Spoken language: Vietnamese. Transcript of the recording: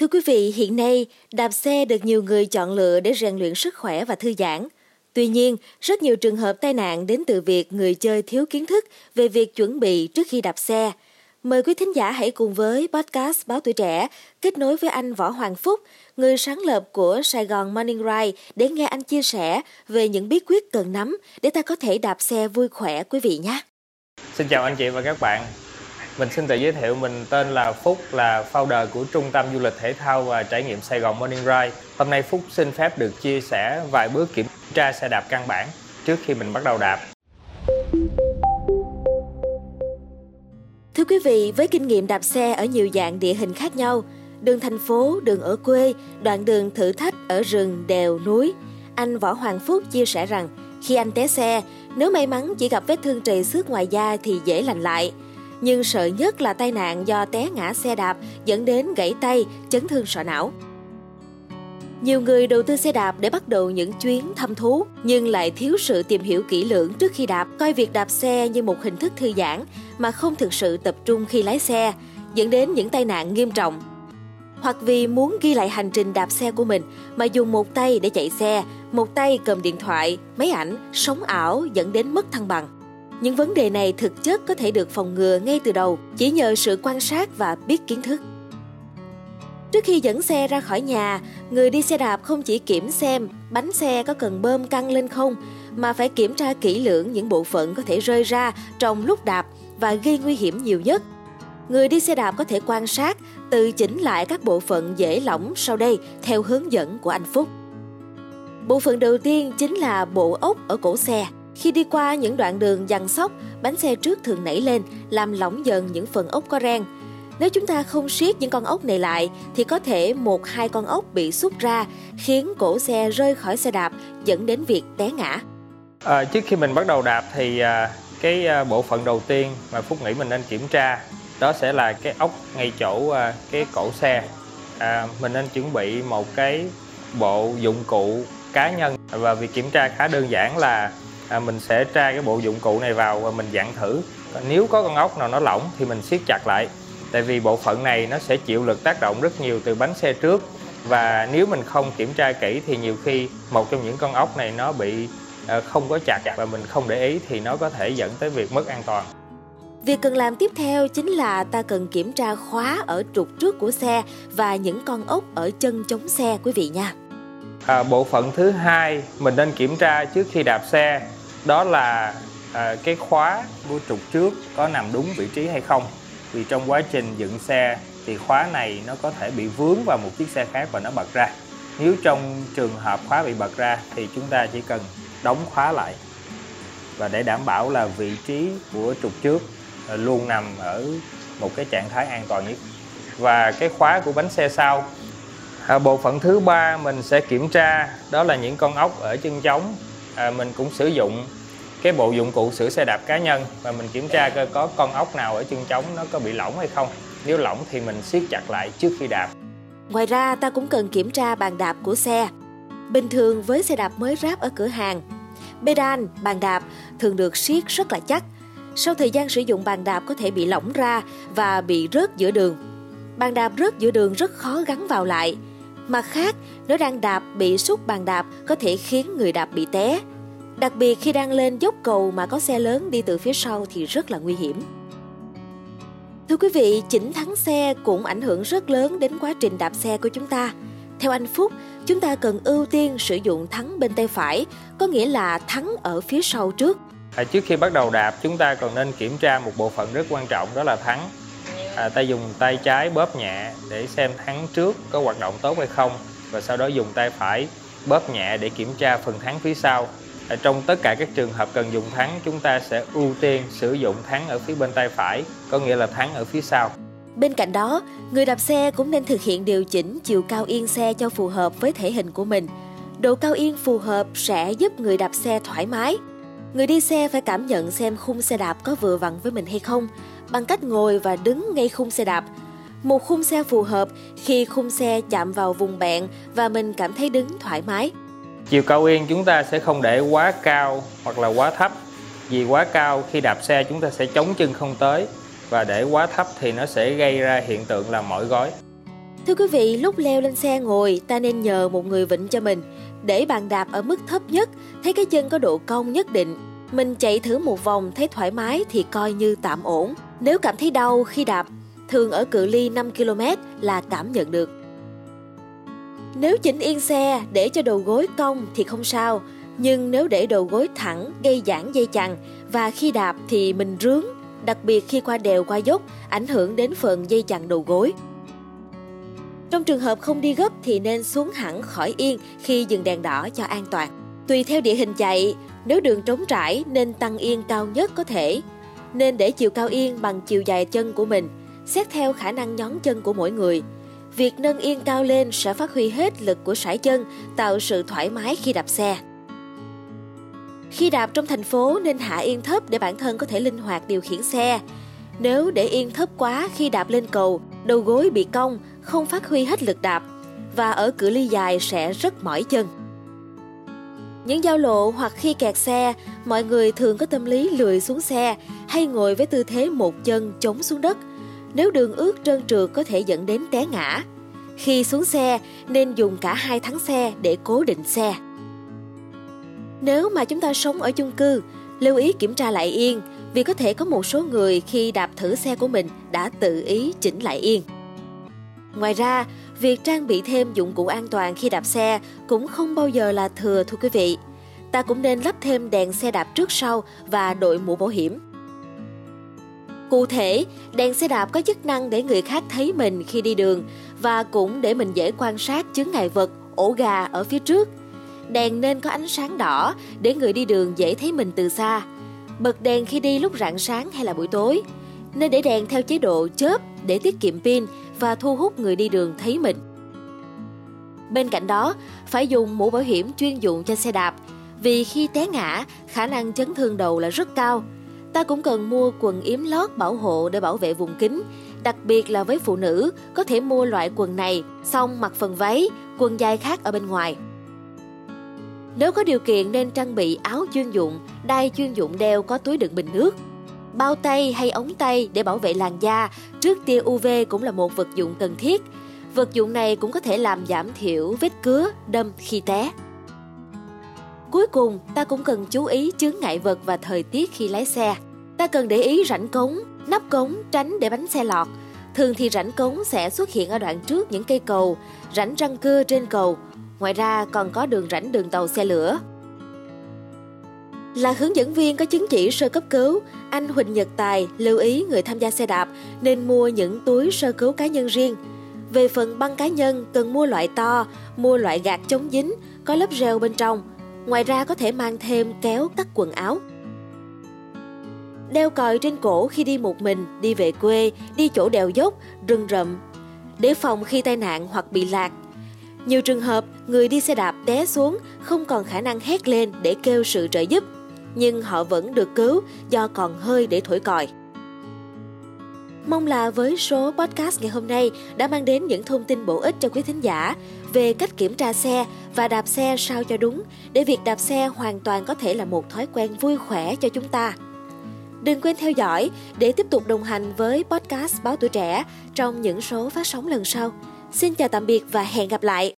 Thưa quý vị, hiện nay đạp xe được nhiều người chọn lựa để rèn luyện sức khỏe và thư giãn. Tuy nhiên, rất nhiều trường hợp tai nạn đến từ việc người chơi thiếu kiến thức về việc chuẩn bị trước khi đạp xe. Mời quý thính giả hãy cùng với podcast Báo Tuổi Trẻ kết nối với anh Võ Hoàng Phúc, người sáng lập của Sài Gòn Morning Ride để nghe anh chia sẻ về những bí quyết cần nắm để ta có thể đạp xe vui khỏe quý vị nhé. Xin chào anh chị và các bạn. Mình xin tự giới thiệu mình tên là Phúc là founder của Trung tâm Du lịch Thể thao và Trải nghiệm Sài Gòn Morning Ride. Hôm nay Phúc xin phép được chia sẻ vài bước kiểm tra xe đạp căn bản trước khi mình bắt đầu đạp. Thưa quý vị, với kinh nghiệm đạp xe ở nhiều dạng địa hình khác nhau, đường thành phố, đường ở quê, đoạn đường thử thách ở rừng, đèo, núi, anh Võ Hoàng Phúc chia sẻ rằng khi anh té xe, nếu may mắn chỉ gặp vết thương trầy xước ngoài da thì dễ lành lại. Nhưng sợ nhất là tai nạn do té ngã xe đạp dẫn đến gãy tay, chấn thương sọ não. Nhiều người đầu tư xe đạp để bắt đầu những chuyến thăm thú nhưng lại thiếu sự tìm hiểu kỹ lưỡng trước khi đạp, coi việc đạp xe như một hình thức thư giãn mà không thực sự tập trung khi lái xe, dẫn đến những tai nạn nghiêm trọng. Hoặc vì muốn ghi lại hành trình đạp xe của mình mà dùng một tay để chạy xe, một tay cầm điện thoại, máy ảnh, sống ảo dẫn đến mất thăng bằng. Những vấn đề này thực chất có thể được phòng ngừa ngay từ đầu chỉ nhờ sự quan sát và biết kiến thức. Trước khi dẫn xe ra khỏi nhà, người đi xe đạp không chỉ kiểm xem bánh xe có cần bơm căng lên không, mà phải kiểm tra kỹ lưỡng những bộ phận có thể rơi ra trong lúc đạp và gây nguy hiểm nhiều nhất. Người đi xe đạp có thể quan sát, tự chỉnh lại các bộ phận dễ lỏng sau đây theo hướng dẫn của anh Phúc. Bộ phận đầu tiên chính là bộ ốc ở cổ xe. Khi đi qua những đoạn đường dằn sóc, bánh xe trước thường nảy lên, làm lỏng dần những phần ốc có ren. Nếu chúng ta không siết những con ốc này lại thì có thể một hai con ốc bị xúc ra khiến cổ xe rơi khỏi xe đạp dẫn đến việc té ngã. À, trước khi mình bắt đầu đạp thì à, cái à, bộ phận đầu tiên mà Phúc nghĩ mình nên kiểm tra đó sẽ là cái ốc ngay chỗ à, cái cổ xe. À, mình nên chuẩn bị một cái bộ dụng cụ cá nhân và việc kiểm tra khá đơn giản là à, mình sẽ tra cái bộ dụng cụ này vào và mình dặn thử. Nếu có con ốc nào nó lỏng thì mình siết chặt lại. Tại vì bộ phận này nó sẽ chịu lực tác động rất nhiều từ bánh xe trước. Và nếu mình không kiểm tra kỹ thì nhiều khi một trong những con ốc này nó bị à, không có chặt và mình không để ý thì nó có thể dẫn tới việc mất an toàn. Việc cần làm tiếp theo chính là ta cần kiểm tra khóa ở trục trước của xe và những con ốc ở chân chống xe quý vị nha. À, bộ phận thứ hai mình nên kiểm tra trước khi đạp xe đó là à, cái khóa của trục trước có nằm đúng vị trí hay không. Vì trong quá trình dựng xe thì khóa này nó có thể bị vướng vào một chiếc xe khác và nó bật ra. Nếu trong trường hợp khóa bị bật ra thì chúng ta chỉ cần đóng khóa lại. Và để đảm bảo là vị trí của trục trước à, luôn nằm ở một cái trạng thái an toàn nhất. Và cái khóa của bánh xe sau. À, bộ phận thứ ba mình sẽ kiểm tra. Đó là những con ốc ở chân trống à, mình cũng sử dụng cái bộ dụng cụ sửa xe đạp cá nhân và mình kiểm tra coi có con ốc nào ở chân trống nó có bị lỏng hay không nếu lỏng thì mình siết chặt lại trước khi đạp Ngoài ra ta cũng cần kiểm tra bàn đạp của xe. Bình thường với xe đạp mới ráp ở cửa hàng, pedal, bàn đạp thường được siết rất là chắc. Sau thời gian sử dụng bàn đạp có thể bị lỏng ra và bị rớt giữa đường. Bàn đạp rớt giữa đường rất khó gắn vào lại. Mặt khác, nếu đang đạp bị xúc bàn đạp có thể khiến người đạp bị té. Đặc biệt khi đang lên dốc cầu mà có xe lớn đi từ phía sau thì rất là nguy hiểm. Thưa quý vị, chỉnh thắng xe cũng ảnh hưởng rất lớn đến quá trình đạp xe của chúng ta. Theo anh Phúc, chúng ta cần ưu tiên sử dụng thắng bên tay phải, có nghĩa là thắng ở phía sau trước. À, trước khi bắt đầu đạp chúng ta còn nên kiểm tra một bộ phận rất quan trọng đó là thắng. À, ta dùng tay trái bóp nhẹ để xem thắng trước có hoạt động tốt hay không và sau đó dùng tay phải bóp nhẹ để kiểm tra phần thắng phía sau. Ờ, trong tất cả các trường hợp cần dùng thắng chúng ta sẽ ưu tiên sử dụng thắng ở phía bên tay phải, có nghĩa là thắng ở phía sau. Bên cạnh đó, người đạp xe cũng nên thực hiện điều chỉnh chiều cao yên xe cho phù hợp với thể hình của mình. Độ cao yên phù hợp sẽ giúp người đạp xe thoải mái. Người đi xe phải cảm nhận xem khung xe đạp có vừa vặn với mình hay không, bằng cách ngồi và đứng ngay khung xe đạp. Một khung xe phù hợp khi khung xe chạm vào vùng bẹn và mình cảm thấy đứng thoải mái. Chiều cao yên chúng ta sẽ không để quá cao hoặc là quá thấp. Vì quá cao khi đạp xe chúng ta sẽ chống chân không tới và để quá thấp thì nó sẽ gây ra hiện tượng là mỏi gối. Thưa quý vị, lúc leo lên xe ngồi, ta nên nhờ một người vịnh cho mình, để bàn đạp ở mức thấp nhất, thấy cái chân có độ cong nhất định. Mình chạy thử một vòng thấy thoải mái thì coi như tạm ổn. Nếu cảm thấy đau khi đạp, thường ở cự ly 5 km là cảm nhận được. Nếu chỉnh yên xe để cho đầu gối cong thì không sao, nhưng nếu để đầu gối thẳng gây giãn dây chằng và khi đạp thì mình rướng, đặc biệt khi qua đèo qua dốc, ảnh hưởng đến phần dây chằng đầu gối. Trong trường hợp không đi gấp thì nên xuống hẳn khỏi yên khi dừng đèn đỏ cho an toàn. Tùy theo địa hình chạy, nếu đường trống trải nên tăng yên cao nhất có thể. Nên để chiều cao yên bằng chiều dài chân của mình, xét theo khả năng nhón chân của mỗi người. Việc nâng yên cao lên sẽ phát huy hết lực của sải chân, tạo sự thoải mái khi đạp xe. Khi đạp trong thành phố nên hạ yên thấp để bản thân có thể linh hoạt điều khiển xe. Nếu để yên thấp quá khi đạp lên cầu, đầu gối bị cong, không phát huy hết lực đạp và ở cự ly dài sẽ rất mỏi chân. Những giao lộ hoặc khi kẹt xe, mọi người thường có tâm lý lười xuống xe hay ngồi với tư thế một chân chống xuống đất. Nếu đường ướt trơn trượt có thể dẫn đến té ngã. Khi xuống xe nên dùng cả hai thắng xe để cố định xe. Nếu mà chúng ta sống ở chung cư, lưu ý kiểm tra lại yên vì có thể có một số người khi đạp thử xe của mình đã tự ý chỉnh lại yên. Ngoài ra, việc trang bị thêm dụng cụ an toàn khi đạp xe cũng không bao giờ là thừa thưa quý vị. Ta cũng nên lắp thêm đèn xe đạp trước sau và đội mũ bảo hiểm. Cụ thể, đèn xe đạp có chức năng để người khác thấy mình khi đi đường và cũng để mình dễ quan sát chướng ngại vật, ổ gà ở phía trước. Đèn nên có ánh sáng đỏ để người đi đường dễ thấy mình từ xa. Bật đèn khi đi lúc rạng sáng hay là buổi tối. Nên để đèn theo chế độ chớp để tiết kiệm pin và thu hút người đi đường thấy mình. Bên cạnh đó, phải dùng mũ bảo hiểm chuyên dụng cho xe đạp, vì khi té ngã, khả năng chấn thương đầu là rất cao. Ta cũng cần mua quần yếm lót bảo hộ để bảo vệ vùng kính, đặc biệt là với phụ nữ, có thể mua loại quần này, xong mặc phần váy, quần dài khác ở bên ngoài. Nếu có điều kiện nên trang bị áo chuyên dụng, đai chuyên dụng đeo có túi đựng bình nước, Bao tay hay ống tay để bảo vệ làn da trước tia UV cũng là một vật dụng cần thiết. Vật dụng này cũng có thể làm giảm thiểu vết cứa, đâm khi té. Cuối cùng, ta cũng cần chú ý chướng ngại vật và thời tiết khi lái xe. Ta cần để ý rãnh cống, nắp cống tránh để bánh xe lọt. Thường thì rãnh cống sẽ xuất hiện ở đoạn trước những cây cầu, rãnh răng cưa trên cầu. Ngoài ra còn có đường rãnh đường tàu xe lửa. Là hướng dẫn viên có chứng chỉ sơ cấp cứu, anh Huỳnh Nhật Tài lưu ý người tham gia xe đạp nên mua những túi sơ cứu cá nhân riêng. Về phần băng cá nhân cần mua loại to, mua loại gạt chống dính, có lớp rêu bên trong. Ngoài ra có thể mang thêm kéo cắt quần áo. Đeo còi trên cổ khi đi một mình, đi về quê, đi chỗ đèo dốc, rừng rậm. Để phòng khi tai nạn hoặc bị lạc. Nhiều trường hợp, người đi xe đạp té xuống không còn khả năng hét lên để kêu sự trợ giúp nhưng họ vẫn được cứu do còn hơi để thổi còi. Mong là với số podcast ngày hôm nay đã mang đến những thông tin bổ ích cho quý thính giả về cách kiểm tra xe và đạp xe sao cho đúng, để việc đạp xe hoàn toàn có thể là một thói quen vui khỏe cho chúng ta. Đừng quên theo dõi để tiếp tục đồng hành với podcast Báo Tuổi Trẻ trong những số phát sóng lần sau. Xin chào tạm biệt và hẹn gặp lại!